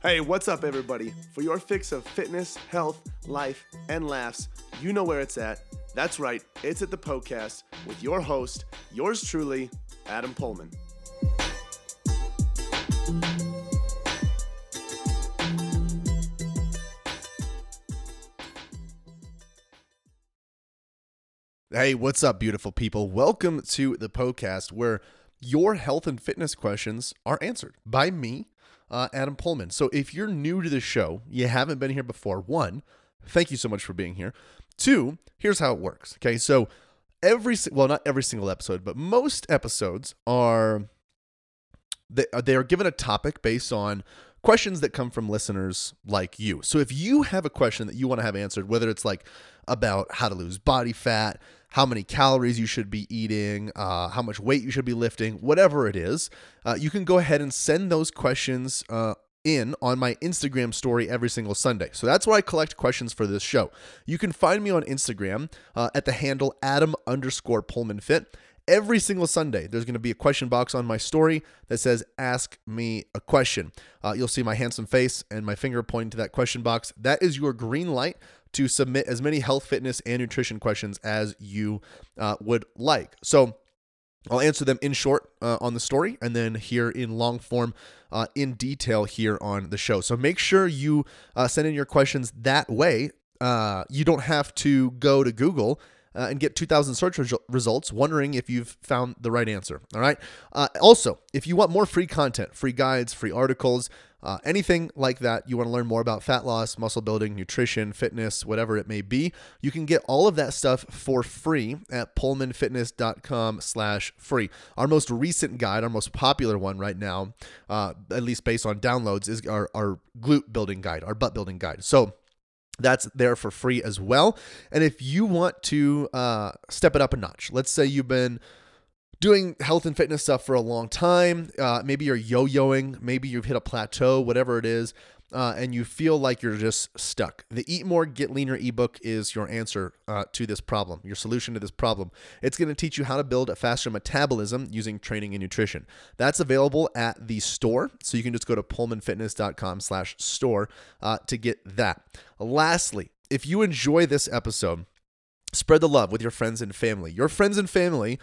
Hey, what's up, everybody? For your fix of fitness, health, life, and laughs, you know where it's at. That's right, it's at the Poecast with your host, yours truly, Adam Poehlmann. Hey, what's up, beautiful people? Welcome to the Poecast where your health and fitness questions are answered by me, uh, Adam Poehlmann. So if you're new to the show, you haven't been here before, one, thank you so much for being here. Two, here's how it works. Okay, so every well, not every single episode, but most episodes are they, they are given a topic based on questions that come from listeners like you. So if you have a question that you want to have answered, whether it's like about how to lose body fat, how many calories you should be eating, uh, how much weight you should be lifting, whatever it is, uh, you can go ahead and send those questions uh, in on my Instagram story every single Sunday. So that's where I collect questions for this show. You can find me on Instagram uh, at the handle Adam underscore Poehlmann Fit every single Sunday, there's going to be a question box on my story that says, Ask me a question. Uh, you'll see my handsome face and my finger pointing to that question box. That is your green light to submit as many health, fitness, and nutrition questions as you uh, would like. So, I'll answer them in short uh, on the story and then here in long form uh, in detail here on the show. So make sure you uh, send in your questions that way. Uh, you don't have to go to Google uh, and get 2,000 search re- results wondering if you've found the right answer. All right. Uh, also, if you want more free content, free guides, free articles, uh, anything like that, you want to learn more about fat loss, muscle building, nutrition, fitness, whatever it may be, you can get all of that stuff for free at poehlmannfitness.com slash free. Our most recent guide, our most popular one right now, uh, at least based on downloads, is our, our glute building guide, our butt building guide. So that's there for free as well. And if you want to uh, step it up a notch, let's say you've been doing health and fitness stuff for a long time, uh, maybe you're yo yoing, maybe you've hit a plateau, whatever it is, uh, and you feel like you're just stuck. The Eat More, Get Leaner ebook is your answer uh, to this problem, your solution to this problem. It's going to teach you how to build a faster metabolism using training and nutrition. That's available at the store, so you can just go to poehlmannfitness.com slash store uh, to get that. Lastly, if you enjoy this episode, spread the love with your friends and family. Your friends and family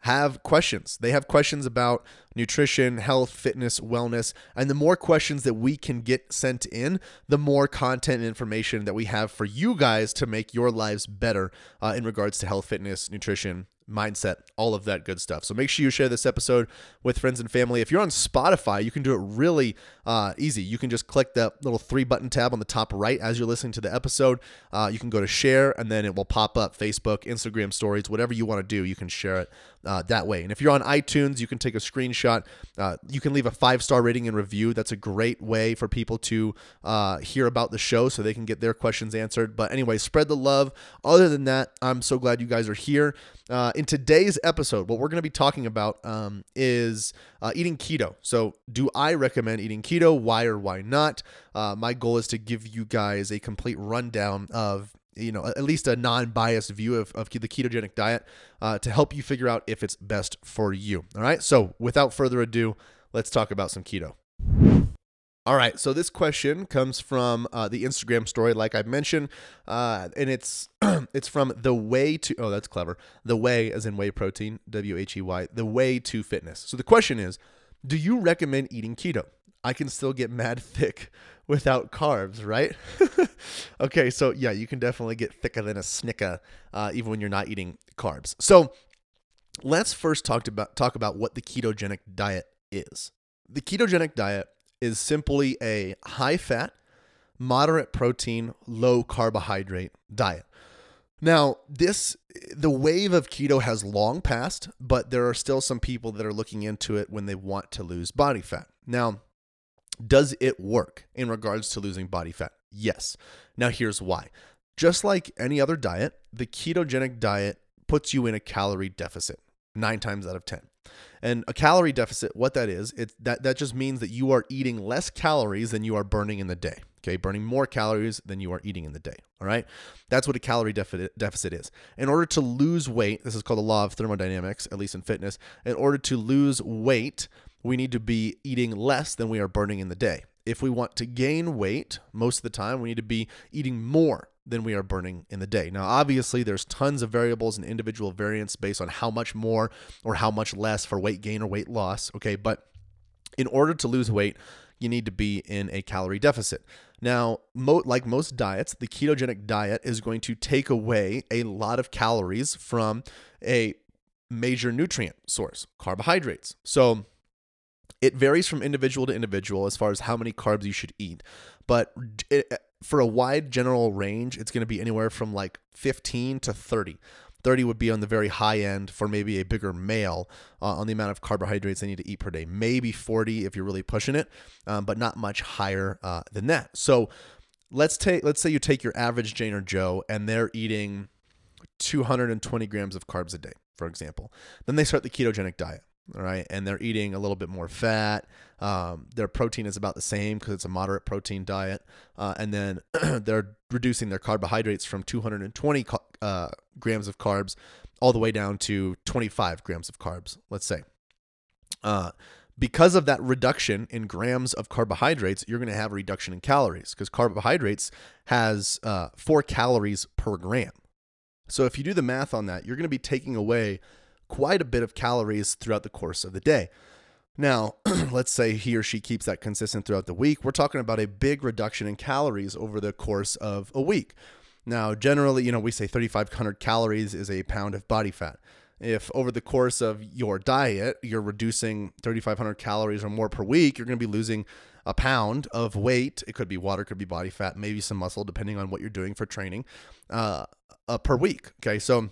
have questions. They have questions about nutrition, health, fitness, wellness. And the more questions that we can get sent in, the more content and information that we have for you guys to make your lives better uh, in regards to health, fitness, nutrition, mindset, all of that good stuff. So make sure you share this episode with friends and family. If you're on Spotify, you can do it really uh, easy. You can just click that little three button tab on the top right as you're listening to the episode. Uh, you can go to share, and then it will pop up Facebook, Instagram stories, whatever you want to do, you can share it uh, that way. And if you're on iTunes, you can take a screenshot. Uh, you can leave a five star rating and review. That's a great way for people to uh, hear about the show so they can get their questions answered. But anyway, spread the love. Other than that, I'm so glad you guys are here. In today's episode, what we're going to be talking about um, is uh, eating keto. So, do I recommend eating keto? Why or why not? Uh, my goal is to give you guys a complete rundown of you know at least a non-biased view of, of the ketogenic diet uh, to help you figure out if it's best for you all right so without further ado let's talk about some keto all right, so this question comes from uh, the Instagram story, like I mentioned, uh, and it's it's from the way to oh that's clever the way as in whey protein W H E Y the way to fitness. So the question is, do you recommend eating keto? I can still get mad thick without carbs, right? okay, so yeah, you can definitely get thicker than a snicker uh, even when you're not eating carbs. So let's first talk about talk about what the ketogenic diet is. The ketogenic diet is simply a high fat, moderate protein, low carbohydrate diet. Now, this the wave of keto has long passed, but there are still some people that are looking into it when they want to lose body fat. Now, does it work in regards to losing body fat? Yes. Now, here's why. Just like any other diet, the ketogenic diet puts you in a calorie deficit nine times out of 10. And a calorie deficit, what that is, it that that just means that you are eating less calories than you are burning in the day. Okay, burning more calories than you are eating in the day. All right, that's what a calorie deficit deficit is. In order to lose weight, this is called the law of thermodynamics, at least in fitness. In order to lose weight, we need to be eating less than we are burning in the day. if we want to gain weight, most of the time we need to be eating more than we are burning in the day. Now, obviously, there's tons of variables and individual variance based on how much more or how much less for weight gain or weight loss. Okay, but in order to lose weight, you need to be in a calorie deficit. Now, mo- like most diets, the ketogenic diet is going to take away a lot of calories from a major nutrient source, carbohydrates. So, it varies from individual to individual as far as how many carbs you should eat. But it, for a wide general range, it's going to be anywhere from like 15 to 30. 30 would be on the very high end for maybe a bigger male uh, on the amount of carbohydrates they need to eat per day. Maybe 40 if you're really pushing it, um, but not much higher uh, than that. So let's take let's say you take your average Jane or Joe and they're eating 220 grams of carbs a day, for example. Then they start the ketogenic diet all right, and they're eating a little bit more fat. Um, their protein is about the same because it's a moderate protein diet, uh, and then they're reducing their carbohydrates from 220 uh, grams of carbs all the way down to 25 grams of carbs. Let's say. Uh, because of that reduction in grams of carbohydrates, you're going to have a reduction in calories because carbohydrates has uh, four calories per gram. So if you do the math on that, you're going to be taking away quite a bit of calories throughout the course of the day. Now, let's say he or she keeps that consistent throughout the week. We're talking about a big reduction in calories over the course of a week. Now, generally, you know, we say 3,500 calories is a pound of body fat. If over the course of your diet, you're reducing 3,500 calories or more per week, you're going to be losing a pound of weight. It could be water, could be body fat, maybe some muscle, depending on what you're doing for training uh, uh, per week. Okay. So,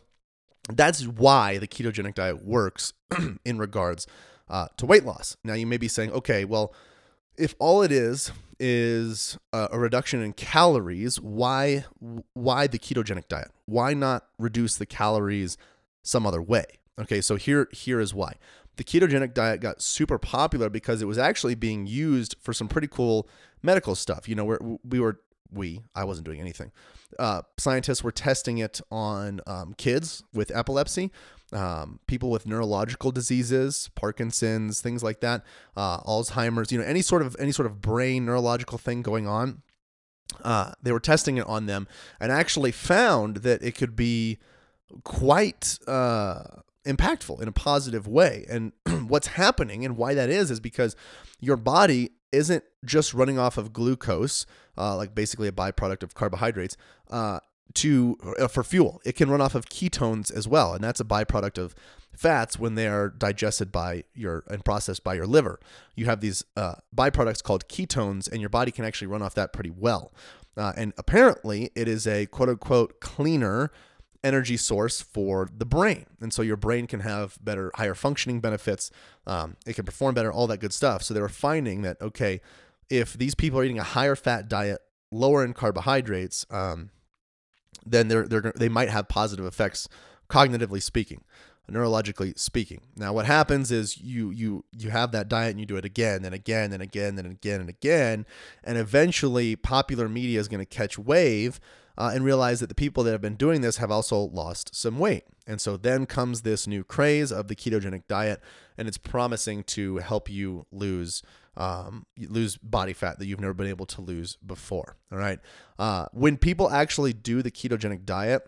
that's why the ketogenic diet works in regards uh, to weight loss. Now, you may be saying, okay, well, if all it is is a, a reduction in calories, why why the ketogenic diet? Why not reduce the calories some other way? Okay, so here here is why. The ketogenic diet got super popular because it was actually being used for some pretty cool medical stuff. You know, we we were we, I wasn't doing anything. Uh, scientists were testing it on um, kids with epilepsy, um, people with neurological diseases, Parkinson's, things like that, uh, Alzheimer's, you know, any sort of any sort of brain neurological thing going on. Uh, they were testing it on them and actually found that it could be quite uh, impactful in a positive way. And what's happening and why that is is because your body isn't just running off of glucose, uh, like basically a byproduct of carbohydrates, uh, to uh, for fuel. It can run off of ketones as well, and that's a byproduct of fats when they are digested by your and processed by your liver. You have these uh, byproducts called ketones, and your body can actually run off that pretty well. Uh, and apparently, it is a quote unquote cleaner energy source for the brain. And so your brain can have better, higher functioning benefits. Um, it can perform better, all that good stuff. So they were finding that, okay, if these people are eating a higher fat diet, lower in carbohydrates, um, then they're, they're, they might have positive effects cognitively speaking neurologically speaking. Now what happens is you you you have that diet and you do it again and again and again and again and again and eventually popular media is going to catch wave uh, and realize that the people that have been doing this have also lost some weight. And so then comes this new craze of the ketogenic diet, and it's promising to help you lose um, lose body fat that you've never been able to lose before. All right. Uh, when people actually do the ketogenic diet,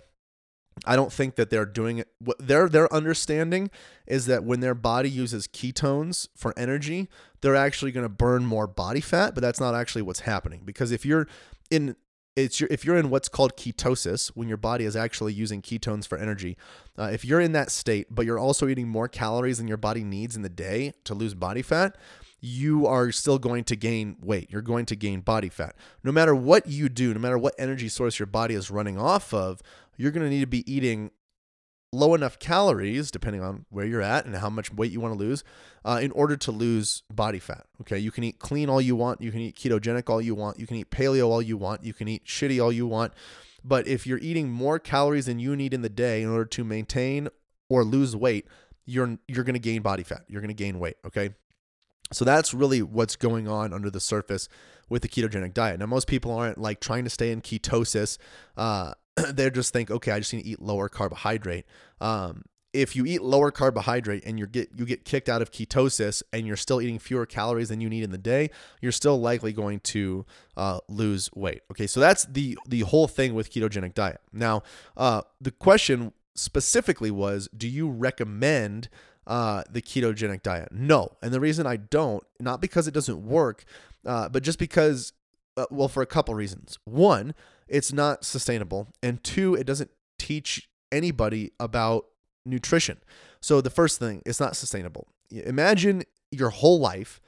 I don't think that they're doing it. What their their understanding is that when their body uses ketones for energy, they're actually going to burn more body fat, but that's not actually what's happening. Because if you're in it's your, if you're in what's called ketosis, when your body is actually using ketones for energy, uh, if you're in that state, but you're also eating more calories than your body needs in the day to lose body fat, you are still going to gain weight. You're going to gain body fat. No matter what you do, no matter what energy source your body is running off of, you're going to need to be eating low enough calories, depending on where you're at and how much weight you want to lose, uh, in order to lose body fat. Okay, you can eat clean all you want, you can eat ketogenic all you want, you can eat paleo all you want, you can eat shitty all you want. But if you're eating more calories than you need in the day in order to maintain or lose weight, you're you're going to gain body fat. You're going to gain weight. Okay, so that's really what's going on under the surface with the ketogenic diet. Now, most people aren't like trying to stay in ketosis. Uh, they just think, okay, I just need to eat lower carbohydrate. Um, if you eat lower carbohydrate and you get you get kicked out of ketosis and you're still eating fewer calories than you need in the day, you're still likely going to uh, lose weight. Okay, so that's the the whole thing with ketogenic diet. Now, uh, the question specifically was, do you recommend uh, the ketogenic diet? No, and the reason I don't, not because it doesn't work, uh, but just because, uh, well, for a couple reasons. One, it's not sustainable, and two, it doesn't teach anybody about nutrition. So the first thing, it's not sustainable. Imagine your whole life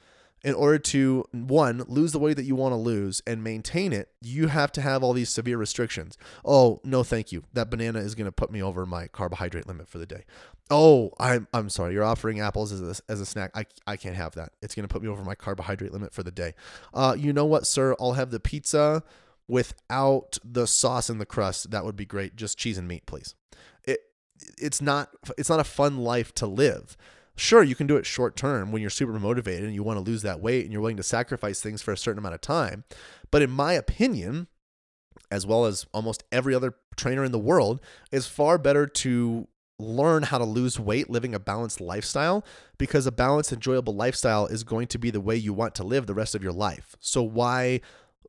in order to one lose the weight that you want to lose and maintain it you have to have all these severe restrictions. Oh no thank you. That banana is going to put me over my carbohydrate limit for the day. Oh i'm, I'm sorry. You're offering apples as a, as a snack. I, I can't have that. It's going to put me over my carbohydrate limit for the day. Uh, you know what sir? I'll have the pizza without the sauce and the crust that would be great just cheese and meat please It it's not it's not a fun life to live. Sure, you can do it short term when you're super motivated and you want to lose that weight and you're willing to sacrifice things for a certain amount of time. But in my opinion, as well as almost every other trainer in the world, is far better to learn how to lose weight living a balanced lifestyle because a balanced, enjoyable lifestyle is going to be the way you want to live the rest of your life. So, why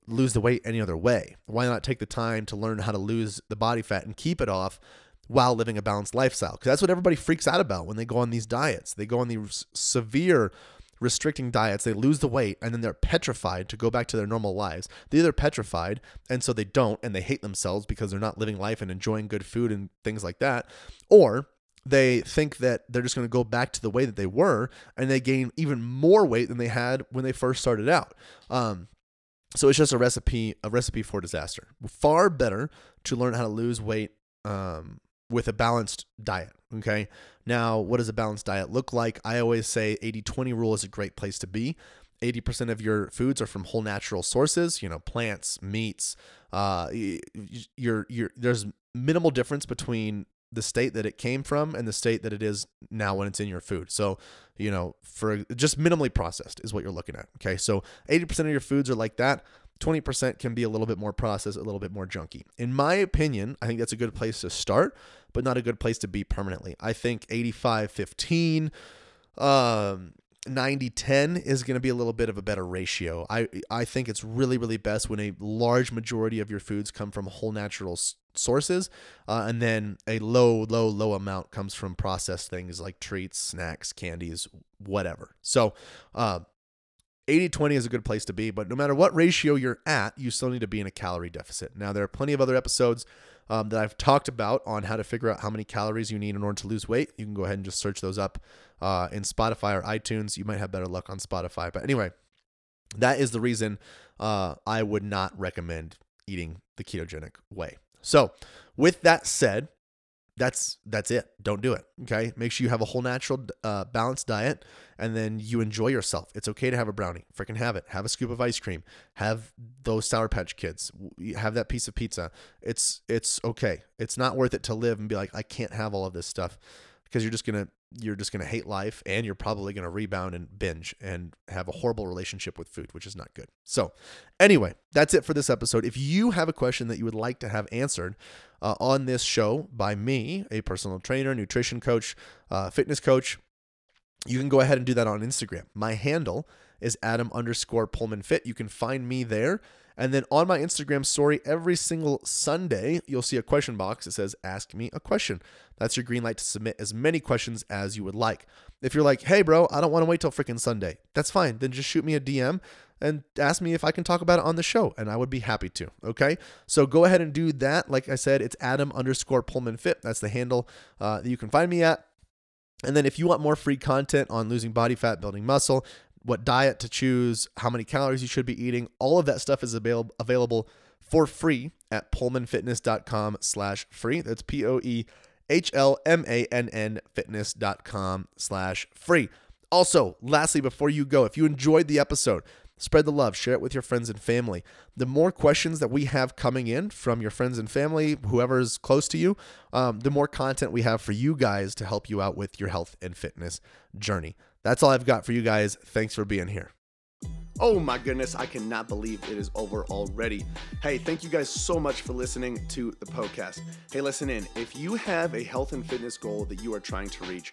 lose the weight any other way? Why not take the time to learn how to lose the body fat and keep it off while living a balanced lifestyle. Because that's what everybody freaks out about when they go on these diets. They go on these severe restricting diets, they lose the weight, and then they're petrified to go back to their normal lives. They're either petrified, and so they don't, and they hate themselves because they're not living life and enjoying good food and things like that, or they think that they're just going to go back to the way that they were, and they gain even more weight than they had when they first started out. Um, so it's just a recipe, a recipe for disaster. Far better to learn how to lose weight um, with a balanced diet. Okay. Now, what does a balanced diet look like? I always say 80 20 rule is a great place to be. 80% of your foods are from whole natural sources, you know, plants, meats. Uh, you're, you're, there's minimal difference between the state that it came from and the state that it is now when it's in your food. So, you know, for just minimally processed is what you're looking at. Okay. So 80% of your foods are like that. 20% can be a little bit more processed, a little bit more junky. In my opinion, I think that's a good place to start, but not a good place to be permanently. I think 85 15, um, 90 10 is going to be a little bit of a better ratio. I, I think it's really, really best when a large majority of your foods come from whole natural sources, uh, and then a low, low, low amount comes from processed things like treats, snacks, candies, whatever. So, uh, 80 20 is a good place to be, but no matter what ratio you're at, you still need to be in a calorie deficit. Now, there are plenty of other episodes um, that I've talked about on how to figure out how many calories you need in order to lose weight. You can go ahead and just search those up uh, in Spotify or iTunes. You might have better luck on Spotify. But anyway, that is the reason uh, I would not recommend eating the ketogenic way. So, with that said, that's that's it. Don't do it. Okay. Make sure you have a whole natural, uh, balanced diet, and then you enjoy yourself. It's okay to have a brownie. Freaking have it. Have a scoop of ice cream. Have those Sour Patch Kids. Have that piece of pizza. It's it's okay. It's not worth it to live and be like I can't have all of this stuff because you're just gonna you're just gonna hate life and you're probably gonna rebound and binge and have a horrible relationship with food, which is not good. So, anyway, that's it for this episode. If you have a question that you would like to have answered uh, on this show by me, a personal trainer, nutrition coach, uh, fitness coach, you can go ahead and do that on Instagram. My handle is Adam underscore Poehlmann Fit. You can find me there. And then on my Instagram story, every single Sunday, you'll see a question box that says, Ask me a question. That's your green light to submit as many questions as you would like. If you're like, Hey, bro, I don't want to wait till freaking Sunday, that's fine. Then just shoot me a DM and ask me if I can talk about it on the show, and I would be happy to. Okay. So go ahead and do that. Like I said, it's Adam underscore Poehlmann Fit. That's the handle uh, that you can find me at. And then if you want more free content on losing body fat, building muscle, what diet to choose, how many calories you should be eating. All of that stuff is available available for free at poehlmannfitness.com slash free. That's P-O-E-H-L-M-A-N-N fitness.com slash free. Also, lastly, before you go, if you enjoyed the episode, spread the love, share it with your friends and family. The more questions that we have coming in from your friends and family, whoever is close to you, um, the more content we have for you guys to help you out with your health and fitness journey. That's all I've got for you guys. Thanks for being here. Oh my goodness, I cannot believe it is over already. Hey, thank you guys so much for listening to the Poecast. Hey, listen in. If you have a health and fitness goal that you are trying to reach,